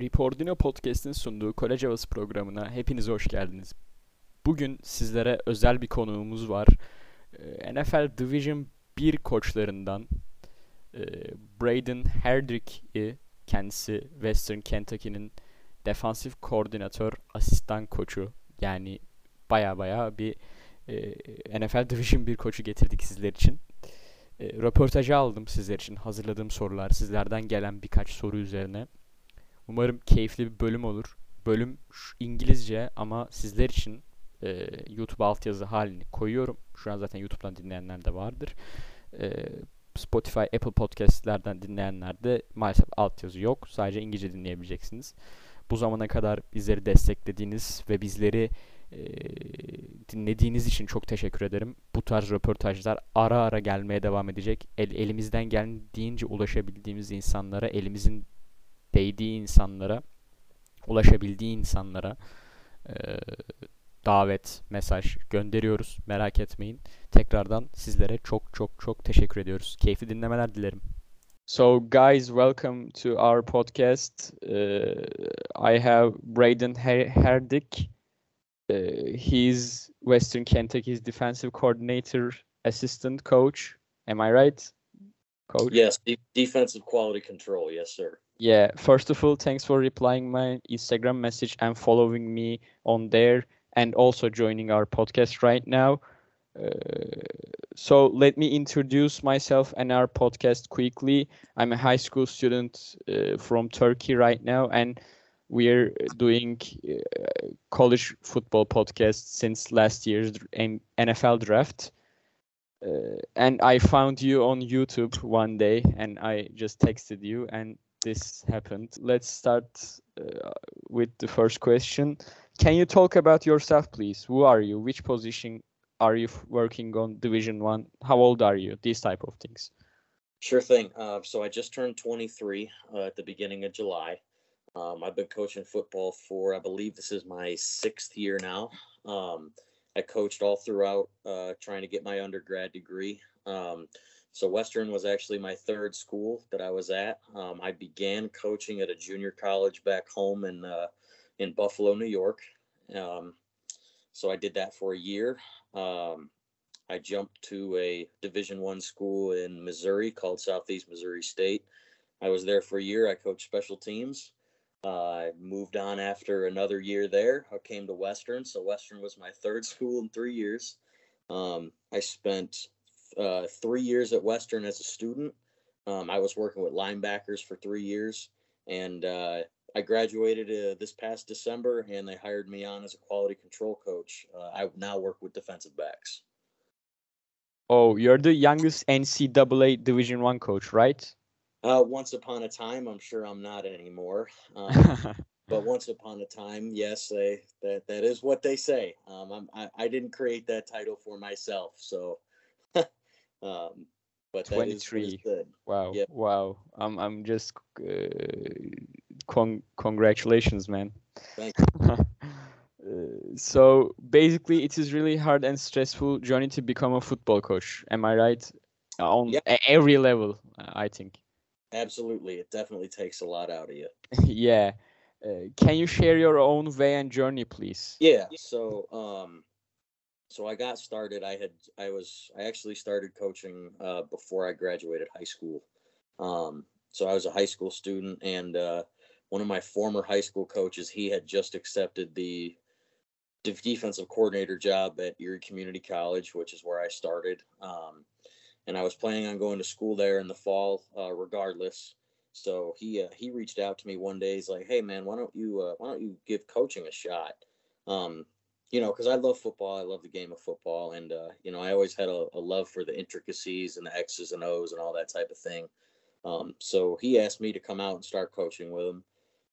Reportino Podcast'in sunduğu Kolej Havası programına hepiniz hoş geldiniz. Bugün sizlere özel bir konuğumuz var. Ee, NFL Division 1 koçlarından e, Braden Herdrick'i kendisi Western Kentucky'nin defansif koordinatör asistan koçu yani baya baya bir e, NFL Division 1 koçu getirdik sizler için. E, röportajı aldım sizler için hazırladığım sorular sizlerden gelen birkaç soru üzerine. Umarım keyifli bir bölüm olur. Bölüm İngilizce ama sizler için e, YouTube altyazı halini koyuyorum. Şu an zaten YouTube'dan dinleyenler de vardır. E, Spotify, Apple Podcast'lerden dinleyenler de maalesef altyazı yok. Sadece İngilizce dinleyebileceksiniz. Bu zamana kadar bizleri desteklediğiniz ve bizleri e, dinlediğiniz için çok teşekkür ederim. Bu tarz röportajlar ara ara gelmeye devam edecek. El, elimizden geldiğince ulaşabildiğimiz insanlara, elimizin değdiği insanlara, ulaşabildiği insanlara e, davet, mesaj gönderiyoruz. Merak etmeyin. Tekrardan sizlere çok çok çok teşekkür ediyoruz. Keyifli dinlemeler dilerim. So guys, welcome to our podcast. Uh, I have Braden Her Herdick. Uh, he's Western Kentucky's defensive coordinator, assistant coach. Am I right, coach? Yes, de defensive quality control. Yes, sir. Yeah, first of all, thanks for replying my Instagram message and following me on there and also joining our podcast right now. Uh, so let me introduce myself and our podcast quickly. I'm a high school student uh, from Turkey right now, and we're doing uh, college football podcast since last year's NFL draft. Uh, and I found you on YouTube one day, and I just texted you, and this happened. Let's start uh, with the first question. Can you talk about yourself, please? Who are you? Which position are you working on Division One? How old are you? These type of things. Sure thing. Uh, so I just turned 23 uh, at the beginning of July. Um, I've been coaching football for, I believe this is my sixth year now. Um, I coached all throughout uh, trying to get my undergrad degree. Um, so Western was actually my third school that I was at. Um, I began coaching at a junior college back home in uh, in Buffalo, New York. Um, so I did that for a year. Um, I jumped to a Division One school in Missouri called Southeast Missouri State. I was there for a year. I coached special teams. Uh, I moved on after another year there. I came to Western. So Western was my third school in three years. Um, I spent uh, three years at Western as a student. Um, I was working with linebackers for three years, and uh, I graduated uh, this past December, and they hired me on as a quality control coach. Uh, I now work with defensive backs. Oh, you're the youngest NCAA Division One coach, right? Uh, once upon a time, I'm sure I'm not anymore. Um, but once upon a time, yes, they that that is what they say. Um, I I didn't create that title for myself, so um, but 23. Wow. Yep. Wow. I'm I'm just uh, con- congratulations, man. Thank you. Uh, so basically, it is really hard and stressful journey to become a football coach. Am I right? On yep. every level, I think. Absolutely, it definitely takes a lot out of you. yeah. Uh, can you share your own way and journey, please? Yeah. So, um, so I got started. I had I was I actually started coaching uh, before I graduated high school. Um, so I was a high school student, and uh, one of my former high school coaches he had just accepted the defensive coordinator job at Erie Community College, which is where I started. Um, and I was planning on going to school there in the fall, uh, regardless. So he uh, he reached out to me one day. He's like, "Hey man, why don't you uh, why don't you give coaching a shot?" Um, you know, because I love football. I love the game of football, and uh, you know, I always had a, a, love for the intricacies and the X's and O's and all that type of thing. Um, so he asked me to come out and start coaching with him.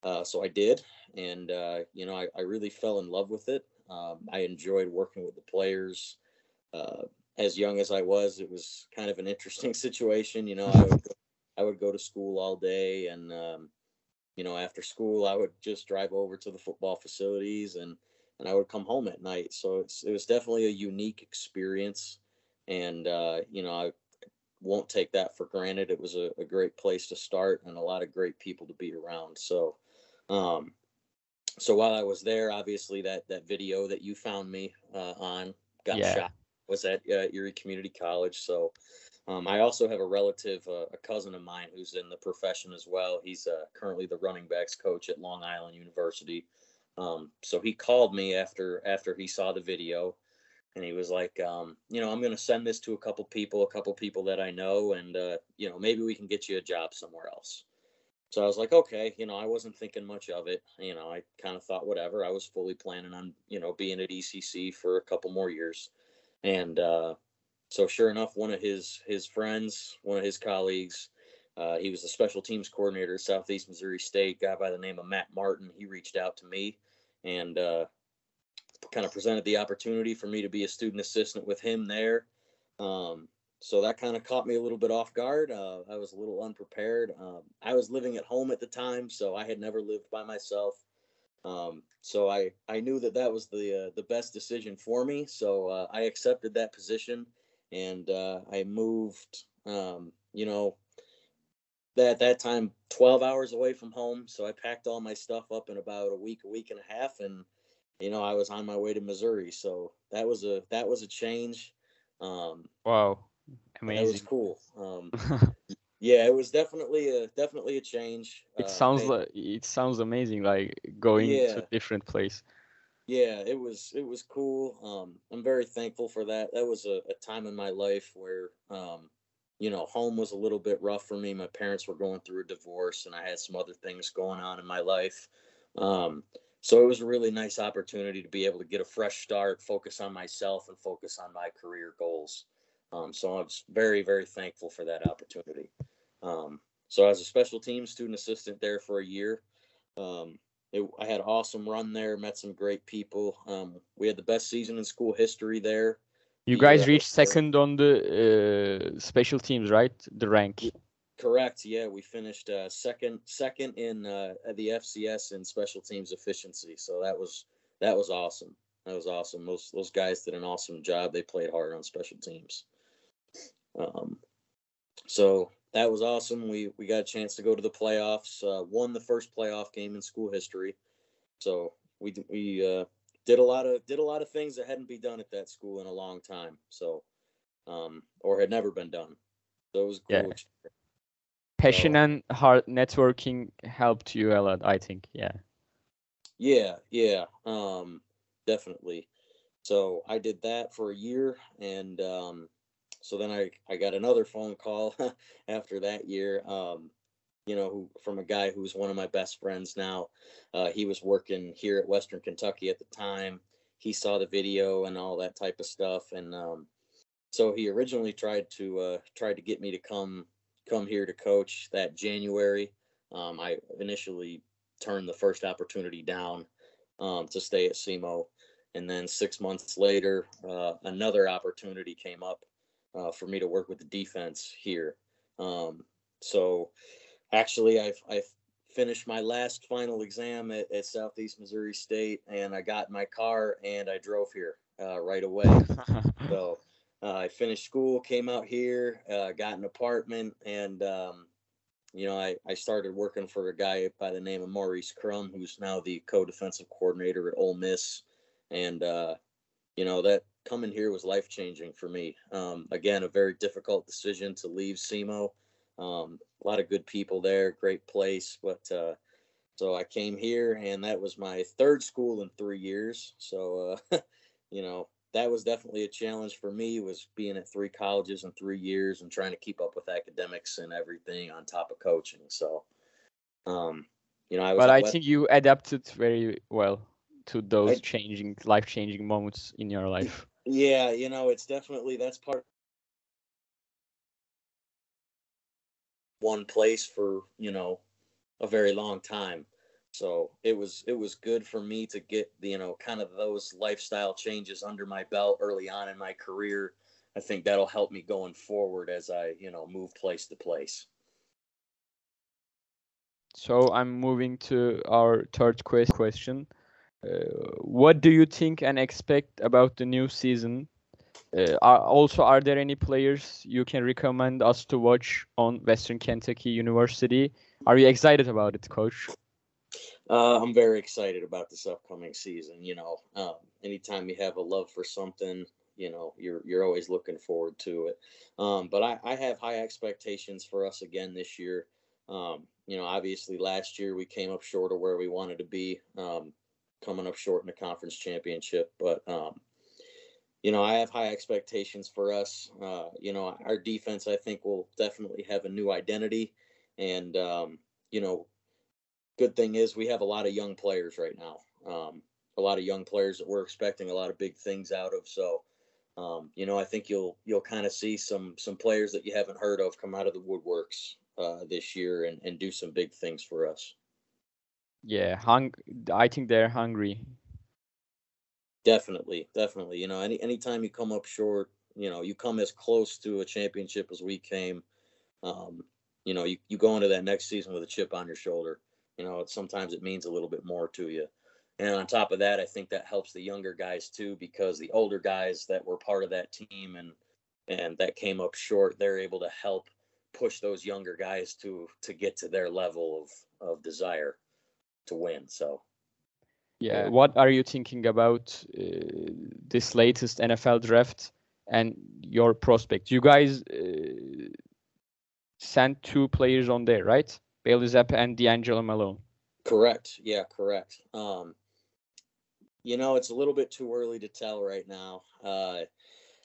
Uh, so I did, and uh, you know, I, I, really fell in love with it. Um, I enjoyed working with the players. Uh, as young as I was, it was kind of an interesting situation. You know, I would go, I would go to school all day, and um, you know, after school, I would just drive over to the football facilities and and I would come home at night. So it's it was definitely a unique experience, and uh, you know I won't take that for granted. It was a, a, great place to start and a lot of great people to be around. So Um, so while I was there, obviously that that video that you found me uh, on got Yeah. shot was at uh, Erie Community College. So um, I also have a relative, uh, a cousin of mine, who's in the profession as well. He's uh, currently the running backs coach at Long Island University. Um, so he called me after after he saw the video, and he was like, um, you know, I'm going to send this to a couple people, a couple people that I know, and uh, you know, maybe we can get you a job somewhere else. So I was like, okay, you know, I wasn't thinking much of it. You know, I kind of thought whatever. I was fully planning on, you know, being at ECC for a couple more years. And uh, so sure enough, one of his his friends, one of his colleagues, uh, he was the special teams coordinator at Southeast Missouri State, guy by the name of Matt Martin. He reached out to me and uh, kind of presented the opportunity for me to be a student assistant with him there. Um, so that kind of caught me a little bit off guard. Uh, I was a little unprepared. Um, I was living at home at the time, so I had never lived by myself. Um, so I, I knew that that was the uh, the best decision for me. So uh, I accepted that position, and uh, I moved. Um, you know, that at that time, twelve hours away from home. So I packed all my stuff up in about a week, a week and a half, and you know I was on my way to Missouri. So that was a that was a change. Um, Wow, Amazing. that was cool. Um, yeah, it was definitely a definitely a change. It Uh, sounds like it sounds amazing, like going to Yeah. a different place. yeah, it was it was cool. Um, I'm very thankful for that. That was a, a time in my life where um, you know, home was a little bit rough for me. My parents were going through a divorce, and I had some other things going on in my life. Um, so it was a really nice opportunity to be able to get a fresh start, focus on myself, and focus on my career goals. Um, so I was very, very thankful for that opportunity. Um, so I was a special teams student assistant there for a year. Um, it, I had an awesome run there, met some great people. Um, we had the best season in school history there. You guys uh, reached second on the uh, special teams, right? The rank. Correct. Yeah, we finished uh, second second in uh, the FCS in special teams efficiency. So that was that was awesome. That was awesome. Those those guys did an awesome job. They played hard on special teams. Um, so that was awesome. We we got a chance to go to the playoffs. Uh, won the first playoff game in school history. So we we uh, did a lot of did a lot of things that hadn't been done at that school in a long time. So um, or had never been done. So it was cool. Yeah. Passion So- and hard networking helped you a lot, I think. Yeah. Yeah, yeah, um, definitely. So I did that for a year, and um, so then I I got another phone call after that year. Um, you know, who, from a guy who's one of my best friends now. Uh, he was working here at Western Kentucky at the time. He saw the video and all that type of stuff, and um, so he originally tried to uh, tried to get me to come come here to coach that January. Um, I initially turned the first opportunity down um, to stay at SEMO. And then six months later, uh, another opportunity came up uh, for me to work with the defense here. Um, so actually, I've, I've finished my last final exam at, at Southeast Missouri State and I got in my car and I drove here uh, right away. So uh, I finished school, came out here, uh, got an apartment, and um, you know I, I started working for a guy by the name of Maurice Crum, who's now the co-defensive coordinator at Ole Miss, and uh, you know that coming here was life changing for me. Um, again, a very difficult decision to leave SEMO. Um, a lot of good people there, great place, but uh, so I came here, and that was my third school in three years. So uh, you know that was definitely a challenge for me was being at three colleges in three years and trying to keep up with academics and everything on top of coaching so um you know i was but I West- think you adapted very well to those I- changing, life-changing moments in your life. yeah you know it's definitely that's part one place for you know a very long time so it was it was good for me to get you know kind of those lifestyle changes under my belt early on in my career i think that'll help me going forward as i you know move place to place So I'm moving to our third quest question. Uh, what do you think and expect about the new season? Uh, are, also, are there any players you can recommend us to watch on Western Kentucky University? Are you excited about it, Coach? Uh, I'm very excited about this upcoming season. You know, um, anytime you have a love for something, you know, you're you're always looking forward to it. Um, but I, I have high expectations for us again this year. Um, you know, obviously last year we came up short of where we wanted to be, um, coming up short in the conference championship. But um, you know, I have high expectations for us. Uh, you know, our defense I think will definitely have a new identity, and um, you know, good thing is we have a lot of young players right now. Um, a lot of young players that we're expecting a lot of big things out of. So, um, you know, I think you'll you'll kind of see some some players that you haven't heard of come out of the woodworks uh, this year and, and do some big things for us. Yeah, hung. I think they're hungry. Definitely, definitely. You know, any anytime you come up short, you know, you come as close to a championship as we came. Um, you know, you, you go into that next season with a chip on your shoulder. You know, sometimes it means a little bit more to you. And on top of that, I think that helps the younger guys too, because the older guys that were part of that team and and that came up short, they're able to help push those younger guys to to get to their level of of desire to win. So yeah, what are you thinking about uh, this latest NFL draft and your prospect? You guys uh, sent two players on there, right? Bailey Zappe and DeAngelo Malone. Correct. Yeah, correct. Um, you know, it's a little bit too early to tell right now. Uh,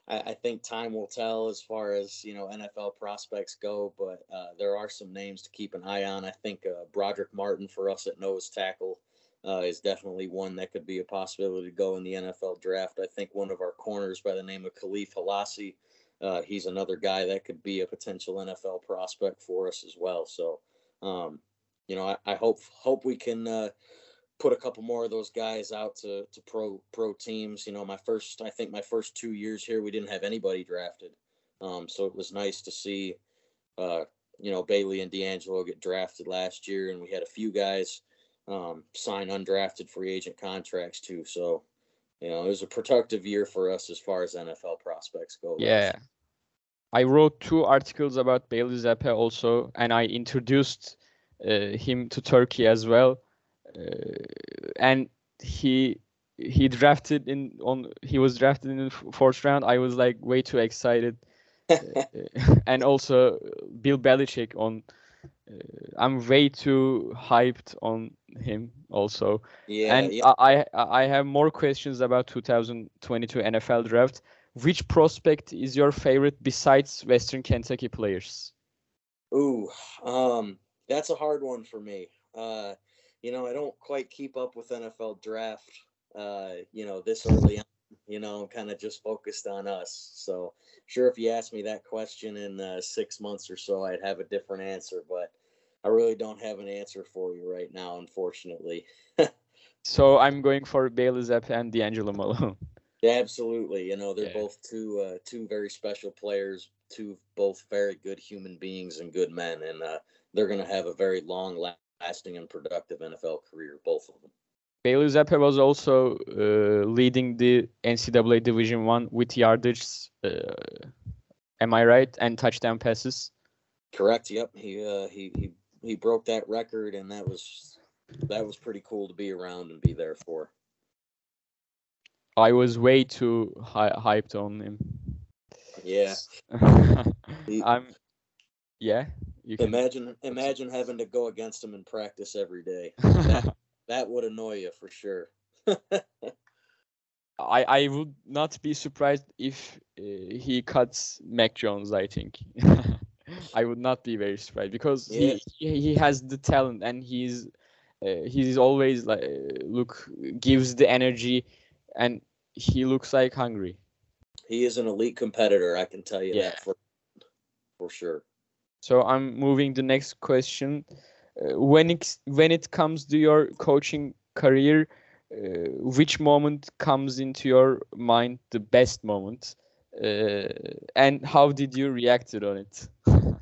I, I, think time will tell as far as you know NFL prospects go, but uh, there are some names to keep an eye on. I think uh, Brodric Martin for us at nose tackle uh, is definitely one that could be a possibility to go in the NFL draft. I think one of our corners by the name of Kahlef Hailassie, uh, he's another guy that could be a potential NFL prospect for us as well. So, um, you know, I, I, hope hope we can uh, put a couple more of those guys out to to pro pro teams. You know, my first I think my first two years here we didn't have anybody drafted, um, so it was nice to see, uh, you know, Bailey and DeAngelo get drafted last year, and we had a few guys um, sign undrafted free agent contracts too. So, you know, it was a productive year for us as far as NFL prospects go. Yeah. I wrote two articles about Bailey Zappe also, and I introduced uh, him to Turkey as well uh, and he he drafted in on he was drafted in the fourth round. I was like way too excited, uh, and also Bill Belichick on. Uh, I'm way too hyped on him also. Yeah, and yeah. I I have more questions about 2022 NFL draft. Which prospect is your favorite besides Western Kentucky players? Ooh, um, that's a hard one for me. Uh, you know, I don't quite keep up with NFL draft, uh, you know, this early on. You know, kind of just focused on us. So, sure, if you ask me that question in uh, six months or so, I'd have a different answer. But I really don't have an answer for you right now, unfortunately. so I'm going for Bailey Zappe and DeAngelo Malone. Yeah, absolutely. You know, they're yeah. both two uh, two very special players, two both very good human beings and good men, and uh, they're going to have a very long lasting and productive NFL career, both of them. Bailey Zappe was also uh, leading the NCAA Division One with yardage. Uh, am I right? And touchdown passes. Correct. Yep. He uh, he he he broke that record, and that was that was pretty cool to be around and be there for. I was way too hi- hyped on him. Yeah. I'm. Yeah. You can imagine imagine having to go against him in practice every day. That, that would annoy you for sure. I I would not be surprised if uh, he cuts Mac Jones. I think I would not be very surprised because he, he he has the talent and he's uh, he's always like look gives the energy and he looks like hungry. He is an elite competitor. I can tell you yeah. that for for sure. So I'm moving the next question. Uh, when it when it comes to your coaching career, uh, which moment comes into your mind the best moment, uh, and how did you react on it?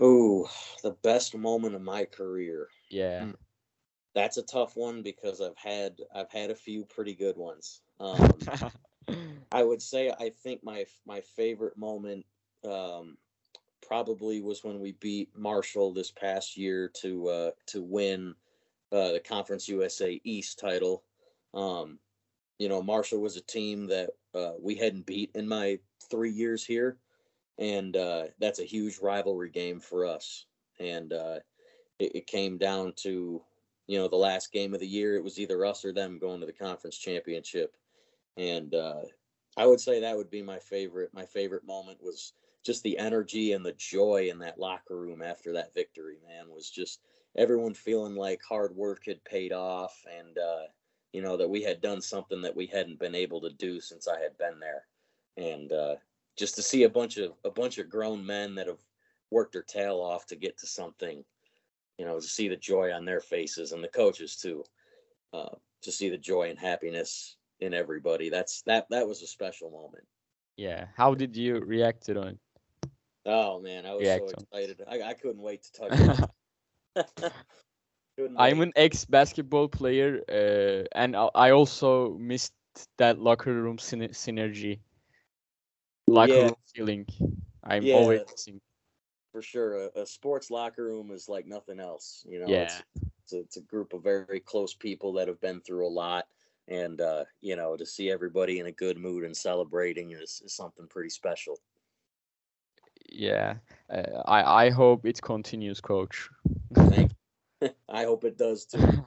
oh, the best moment of my career. Yeah. Hmm. That's a tough one because I've had I've had a few pretty good ones. Um, I would say I think my my favorite moment um, probably was when we beat Marshall this past year to uh, to win uh, the Conference USA East title. Um, you know, Marshall was a team that uh, we hadn't beat in my three years here, and uh, that's a huge rivalry game for us. And uh, it, it came down to, you know, the last game of the year. It was either us or them going to the conference championship, and uh, I would say that would be my favorite. My favorite moment was just the energy and the joy in that locker room after that victory. Man, was just everyone feeling like hard work had paid off, and uh, you know that we had done something that we hadn't been able to do since I had been there, and uh, just to see a bunch of a bunch of grown men that have worked their tail off to get to something, you know, to see the joy on their faces and the coaches too, uh, to see the joy and happiness in everybody. That's that that was a special moment. Yeah. How did you react to it? Oh man, I was React so excited. I, I couldn't wait to touch it. I'm an ex basketball player, uh, and I also missed that locker room syner- synergy, locker Yeah. room feeling. I'm Yeah. always missing. for sure. A, a sports locker room is like nothing else. You know, Yeah. it's, it's, a, it's a group of very close people that have been through a lot. And, uh, you know, to see everybody in a good mood and celebrating is, is something pretty special. Yeah. Uh, I I hope it continues, coach. Thank I hope it does too.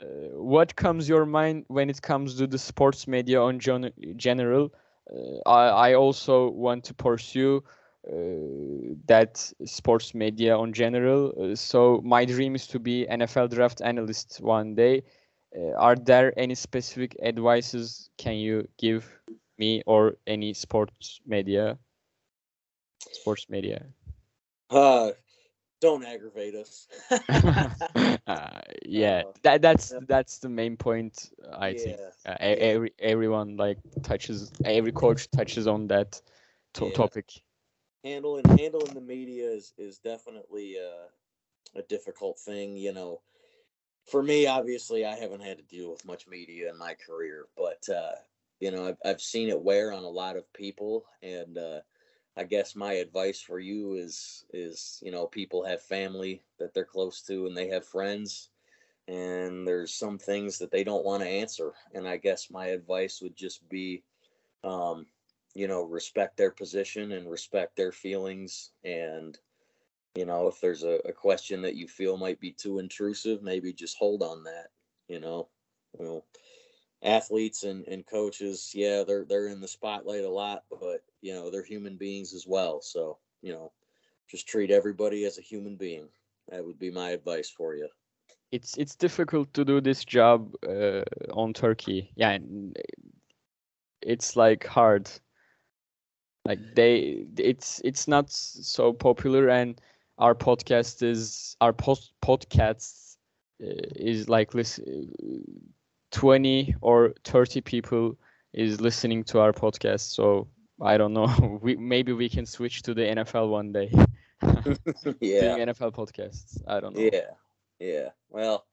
Uh, what comes your mind when it comes to the sports media on gen- general? Uh, I, I also want to pursue uh, that sports media on general. Uh, so my dream is to be NFL draft analyst one day. Uh, are there any specific advices can you give me or any sports media? Sports media. Uh, don't aggravate us. uh, yeah, Uh, that that's yeah. that's the main point. I think uh, every everyone like touches every coach touches on that to- Yeah. topic. handling handling the media is is definitely uh, a difficult thing you know for me obviously i haven't had to deal with much media in my career but uh, you know I've, I've seen it wear on a lot of people and uh, i guess my advice for you is is you know people have family that they're close to and they have friends and there's some things that they don't want to answer and i guess my advice would just be um, you know respect their position and respect their feelings and you know if there's a, a question that you feel might be too intrusive maybe just hold on that you know well athletes and, and coaches yeah they're they're in the spotlight a lot but you know they're human beings as well so you know just treat everybody as a human being that would be my advice for you It's it's difficult to do this job uh, on Turkey. Yeah, it's like hard. Like they, it's it's not so popular, and our podcast is our post podcasts uh, is like listen, twenty or thirty people is listening to our podcast. So I don't know. We maybe we can switch to the NFL one day. yeah Doing NFL podcasts. I don't know. Yeah, yeah. Well,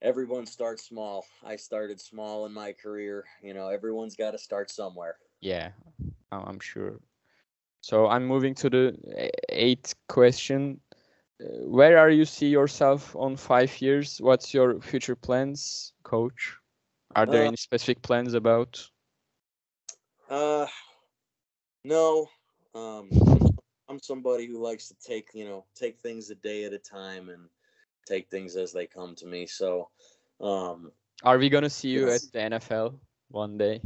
everyone starts small. I started small in my career. You know, everyone's got to start somewhere. Yeah, I'm sure. So I'm moving to the eighth question. Uh, Where are you see yourself on five years? What's your future plans, coach? Are there Uh, any specific plans about? Uh, no. Um, I'm, somebody who likes to take, you know, take things a day at a time and take things as they come to me. So, um, Are we gonna see you yes. at the NFL one day?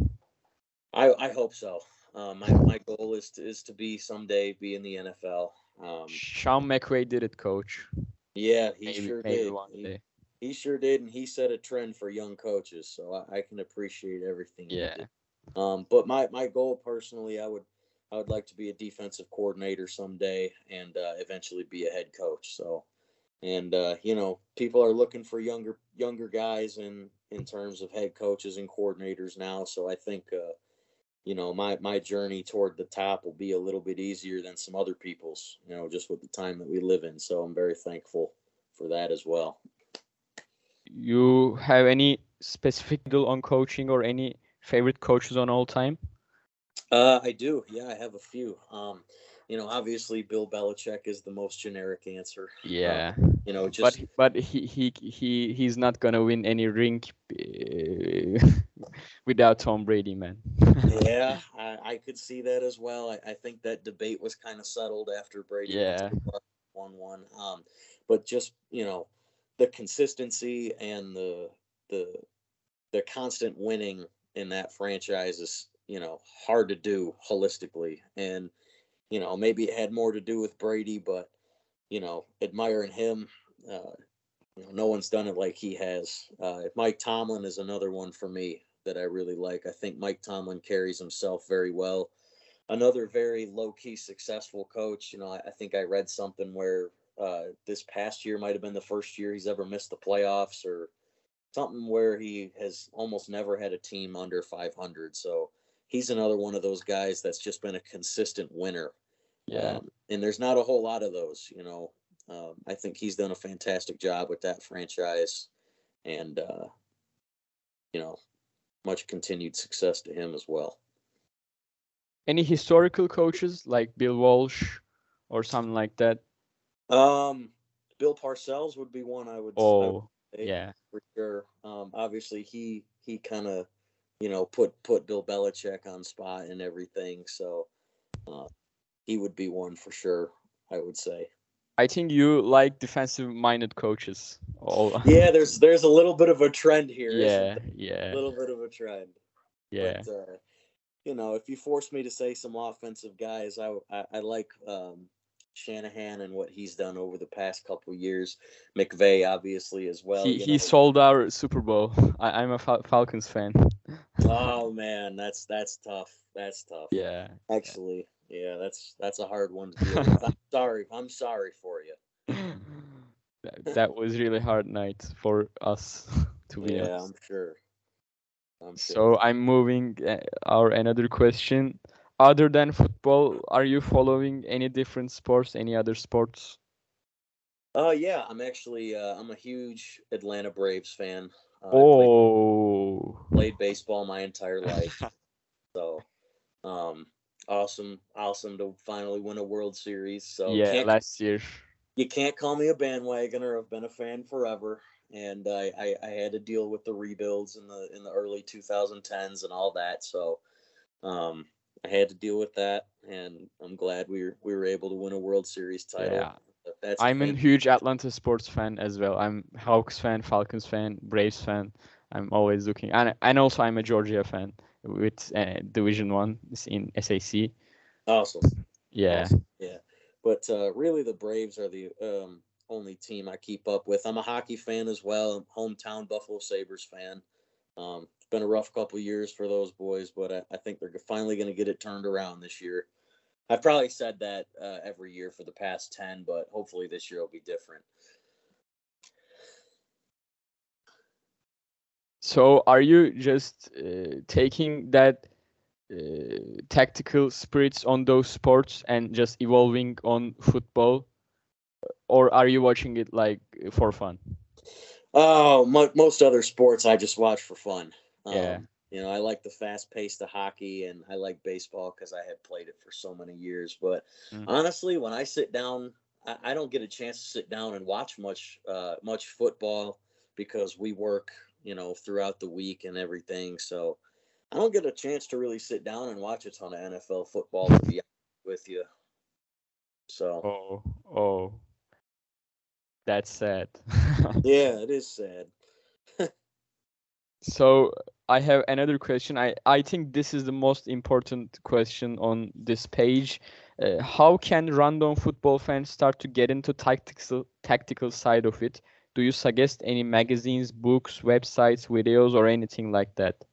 I I hope so. Um, my my goal is to is to be someday be in the NFL. Um, Sean McVay did it, coach. yeah, he Maybe, sure maybe did. one He- day. He sure did, and he set a trend for young coaches. So I, I can appreciate everything. he Yeah. did. Um, but my my goal personally, I would I would like to be a defensive coordinator someday, and uh, eventually be a head coach. So, and uh, you know, people are looking for younger younger guys in in terms of head coaches and coordinators now. So I think. Uh, you know, my my journey toward the top will be a little bit easier than some other people's, you know, just with the time that we live in. So I'm very thankful for that as well. You have any specific deal on coaching or any favorite coaches on all time? Uh, I do. Yeah, I have a few. Um, you know, obviously Bill Belichick is the most generic answer. Yeah. You know, but just but he he he he's not gonna win any ring uh, without Tom Brady, man. yeah, I, I could see that as well. I, I think that debate was kind of settled after Brady Yeah. one one. Um, but just you know, the consistency and the the the constant winning in that franchise is you know hard to do holistically, and you know maybe it had more to do with Brady, but you know admiring him. Uh, you know, no one's done it like he has. Uh, Mike Tomlin is another one for me that I really like. I think Mike Tomlin carries himself very well. Another very low key successful coach. You know, I, I think I read something where uh, this past year might have been the first year he's ever missed the playoffs or something where he has almost never had a team under 500. So he's another one of those guys that's just been a consistent winner. Yeah. Um, and there's not a whole lot of those, you know. Um, I think he's done a fantastic job with that franchise, and uh, you know, much continued success to him as well. Any historical coaches like Bill Walsh or something like that? Um, Bill Parcells would be one I would. I would Oh, say yeah. for sure. Um, obviously he he kind of you know put put Bill Belichick on spot and everything, so uh, he would be one for sure. I would say. I think you like defensive-minded coaches. Oh, Yeah, there's there's a little bit of a trend here. yeah, yeah, a little bit of a trend. yeah. But, uh, you know, if you force me to say some offensive guys, I I, I like um, Shanahan and what he's done over the past couple years. McVay, obviously, as well. He he know. sold our Super Bowl. I, I'm a Fal- Falcons fan. Oh man, that's that's tough. That's tough. Yeah. Actually, yeah, that's that's a hard one to deal with. I'm sorry. I'm sorry for you. that, that was really hard night for us to be Yeah, honest. I'm sure. I'm sure. So I'm moving uh, our another question. Other than football, are you following any different sports, any other sports? Oh yeah, I'm actually uh, I'm a huge Atlanta Braves fan. Uh, I played- Oh. played baseball my entire life. so, um, awesome, awesome to finally win a World Series. So yeah, last year. you can't call me a bandwagoner. I've been a fan forever, and I, I, I had to deal with the rebuilds in the in the early 2010s and all that. So, um, I had to deal with that, and I'm glad we were we were able to win a World Series title. Yeah. That's I'm a huge Atlanta sports fan as well. I'm Hawks fan, Falcons fan, Braves fan. I'm always looking, and and also I'm a Georgia fan with uh, Division One in SEC. awesome. Yeah, Awesome. Yeah. But uh, really, the Braves are the um, only team I keep up with. I'm a hockey fan as well. I'm hometown Buffalo Sabres fan. Um, it's been a rough couple years for those boys, but I, I think they're finally going to get it turned around this year. I've probably said that uh, every year for the past 10, but hopefully this year will be different. So are you just uh, taking that uh, tactical spirits on those sports and just evolving on football, or are you watching it like for fun? Oh, mo- most other sports I just watch for fun. Yeah. Um, you know, I like the fast pace of hockey and I like baseball because I had played it for so many years. But Mm. honestly, when I sit down, I, I don't get a chance to sit down and watch much, uh, much football because we work, you know, throughout the week and everything. So I don't get a chance to really sit down and watch a ton of NFL football to be with you. So Oh, oh, that's sad. yeah, it is sad. So I have another question. I, I think this is the most important question on this page. Uh, how can random football fans start to get into tactical tactical side of it? Do you suggest any magazines, books, websites, videos, or anything like that?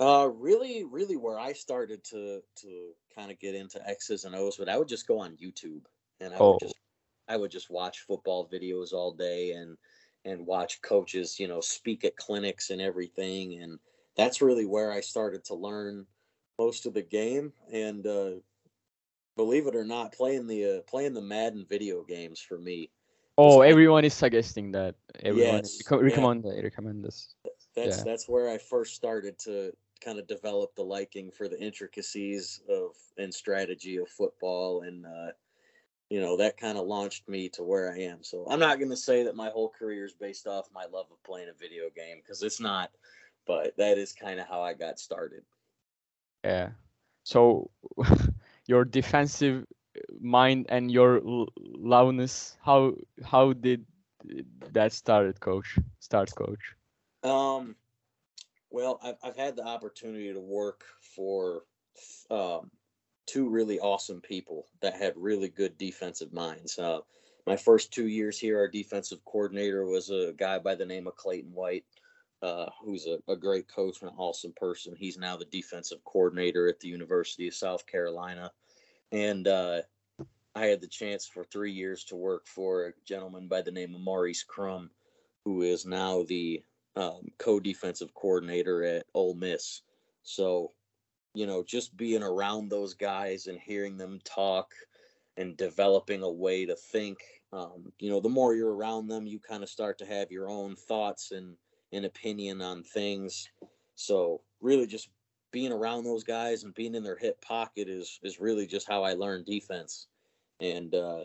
Uh, really, really, where I started to to kind of get into X's and O's, but I would just go on YouTube and I Oh. would just I would just watch football videos all day and and watch coaches, you know, speak at clinics and everything, and that's really where I started to learn most of the game. And uh, believe it or not, playing the uh, playing the Madden video games for me Oh, like- everyone is suggesting that. Everyone Yes, yeah. recommend recommend this. that's Yeah. that's where I first started to kind of develop the liking for the intricacies of and strategy of football and uh, you know that kind of launched me to where i am so i'm not going to say that my whole career is based off my love of playing a video game because it's not but that is kind of how i got started. Yeah. So your defensive mind and your loudness how how did that started coach? Start coach. Um well i've, I've had the opportunity to work for um, two really awesome people that had really good defensive minds. Uh, my first two years here our defensive coordinator was a guy by the name of clayton white uh, who's a, a great coach and an awesome person he's now the defensive coordinator at the university of south carolina and uh, I had the chance for three years to work for a gentleman by the name of Maurice Crum, who is now the um, co-defensive coordinator at Ole Miss. So, you know, just being around those guys and hearing them talk and developing a way to think, um, you know, the more you're around them, you kind of start to have your own thoughts and an opinion on things. So, really, just being around those guys and being in their hip pocket is is really just how I learned defense. And uh,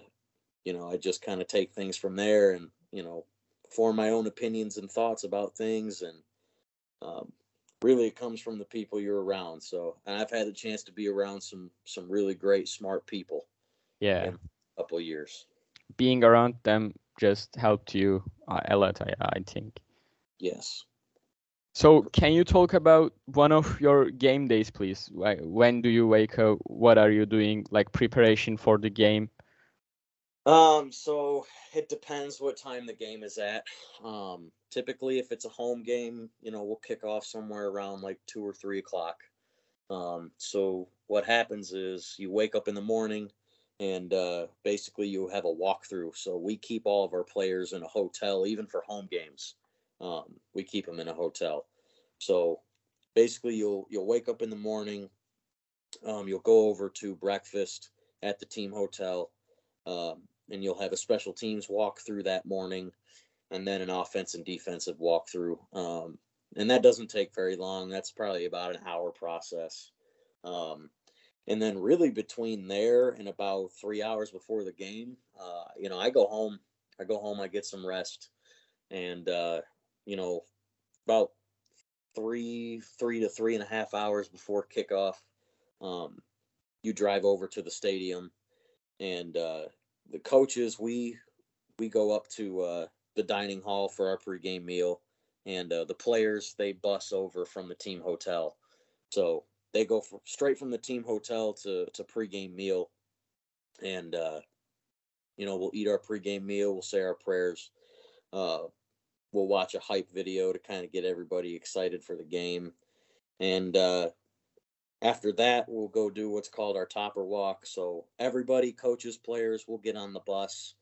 you know, I just kind of take things from there and you know form my own opinions and thoughts about things. And um, really, it comes from the people you're around. So, and I've had the chance to be around some some really great, smart people. Yeah, a couple of years. Being around them just helped you uh, a lot, I, I think. Yes. So, can you talk about one of your game days, please? When do you wake up? What are you doing, like preparation for the game? Um, so it depends what time the game is at. Um, typically, if it's a home game, you know, we'll kick off somewhere around like two or three o'clock. Um, so what happens is you wake up in the morning and uh, basically you have a walkthrough. So we keep all of our players in a hotel, even for home games. Um, we keep them in a hotel. So basically, you'll you'll wake up in the morning. Um, you'll go over to breakfast at the team hotel, um, and you'll have a special teams walk through that morning, and then an offense and defensive walkthrough. Um, and that doesn't take very long. That's probably about an hour process. Um, and then really between there and about three hours before the game, uh, you know, I go home. I go home. I get some rest, and uh, you know, about three, three to three and a half hours before kickoff, um, you drive over to the stadium, and uh, the coaches we we go up to uh, the dining hall for our pregame meal, and uh, the players they bus over from the team hotel, so they go straight from the team hotel to to pregame meal, and uh, you know we'll eat our pregame meal, we'll say our prayers. We'll watch a hype video to kind of get everybody excited for the game. And uh, after that, we'll go do what's called our topper walk. So everybody, coaches, players, will get on the bus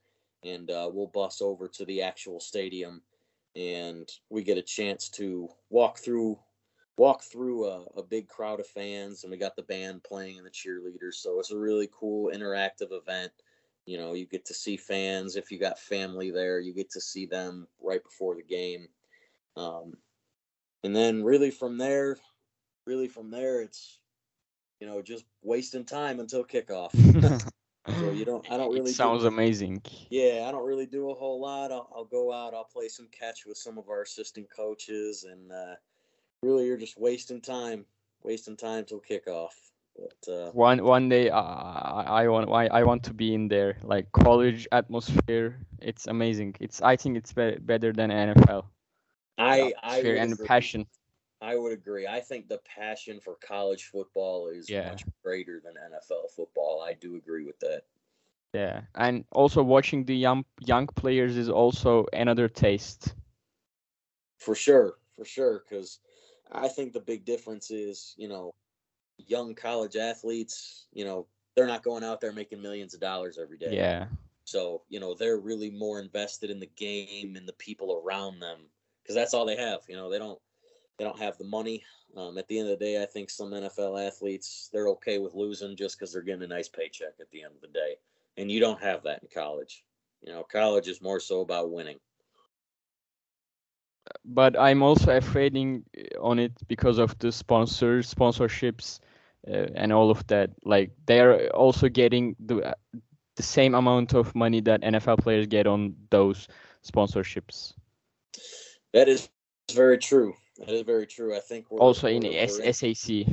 and uh, we'll bus over to the actual stadium and we get a chance to walk through walk through a, a, big crowd of fans and we got the band playing and the cheerleaders so it's a really cool interactive event you know you get to see fans if you got family there you get to see them right before the game. Um, and then really from there really from there it's you know just wasting time until kickoff. So you don't i don't really it sounds do, amazing. Yeah i don't really do a whole lot. I'll, I'll, go out i'll play some catch with some of our assistant coaches and uh, really you're just wasting time wasting time till kickoff but uh, one one day uh, I want I, I want to be in there like college atmosphere. It's amazing. It's I think it's be- better than NFL. I I and agree. passion. I would agree. I think the passion for college football is yeah. much greater than NFL football. I do agree with that. Yeah, and also watching the young young players is also another taste. For sure, for sure, because I think the big difference is, you know, young college athletes, you know, they're not going out there making millions of dollars every day. Yeah. So, you know, they're really more invested in the game and the people around them because that's all they have. You know, they don't they don't have the money. Um, at the end of the day, I think some NFL athletes they're okay with losing just because they're getting a nice paycheck at the end of the day, and you don't have that in college. You know, college is more so about winning. But I'm also afraid on it because of the sponsors, sponsorships, uh, and all of that. Like they are also getting the the same amount of money that NFL players get on those sponsorships. That is very true. That is very true. I think we're also we're, in we're SAC.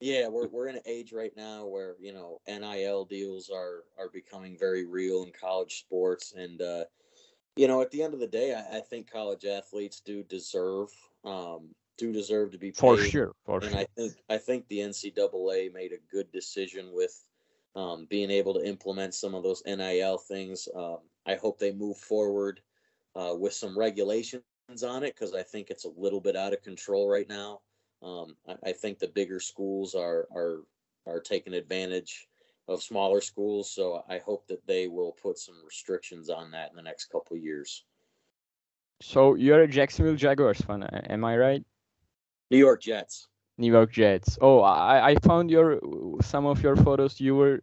Yeah, we're we're in an age right now where you know NIL deals are are becoming very real in college sports, and uh, you know at the end of the day, I, I think college athletes do deserve um, do deserve to be paid. For sure, for and sure. I think I think the NCAA made a good decision with um, being able to implement some of those NIL things. Um, I hope they move forward uh, with some regulations on it because I think it's a little bit out of control right now. Um, I, I, think the bigger schools are are are taking advantage of smaller schools, so I hope that they will put some restrictions on that in the next couple of years. So you're a Jacksonville Jaguars fan, am I right? New York Jets. New York Jets. Oh, I, I found your some of your photos. You were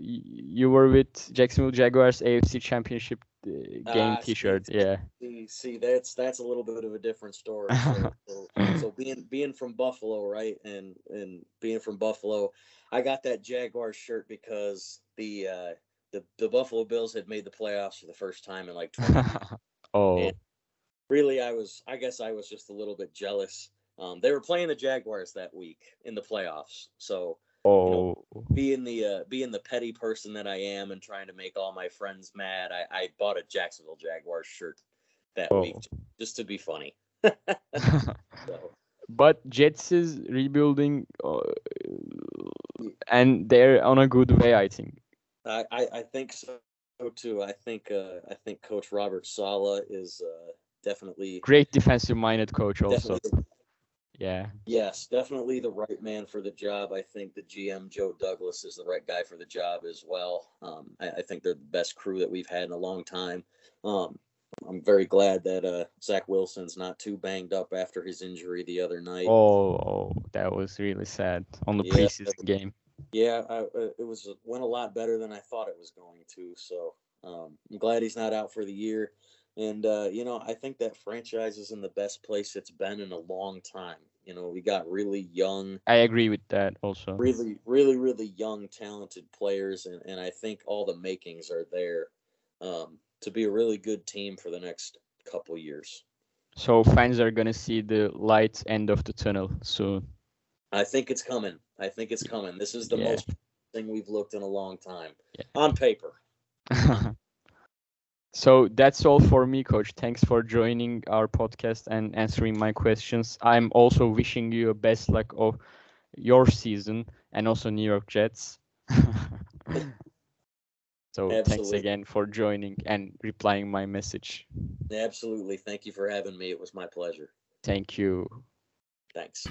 you were with Jacksonville Jaguars AFC Championship uh, game uh, T-shirt. See, yeah. See, see, that's that's a little bit of a different story. So, so, so, being being from Buffalo, right, and and being from Buffalo, I got that Jaguars shirt because the uh, the the Buffalo Bills had made the playoffs for the first time in like 20 oh. And really, I was I guess I was just a little bit jealous. Um, they were playing the Jaguars that week in the playoffs, so Oh, you know, oh. being the uh, being the petty person that I am and trying to make all my friends mad, I, I bought a Jacksonville Jaguars shirt that oh. week just to be funny. so. But Jets is rebuilding, uh, and they're on a good way, I think. I, I, I think so too. I think uh, I think Coach Robert Saleh is uh, definitely great defensive minded coach also yeah. Yes, definitely the right man for the job. I think the GM Joe Douglas is the right guy for the job as well. Um, I, I, think they're the best crew that we've had in a long time. Um, I'm very glad that uh, Zach Wilson's not too banged up after his injury the other night. Oh, oh that was really sad on the yeah, preseason game. Yeah, I, uh, it was went a lot better than I thought it was going to. So um, I'm glad he's not out for the year. And uh, you know, I think that franchise is in the best place it's been in a long time. You know, we got really young. I agree with that also. Really, really, really young, talented players, and, and I think all the makings are there um, to be a really good team for the next couple years. So fans are gonna see the light end of the tunnel soon. I think it's coming. I think it's coming. This is the yeah. most thing we've looked in a long time yeah. on paper. So that's all for me, coach. Thanks for joining our podcast and answering my questions. I'm also wishing you a best luck of your season and also New York Jets. so Absolutely. thanks again for joining and replying my message. Absolutely. Thank you for having me. It was my pleasure. Thank you. Thanks.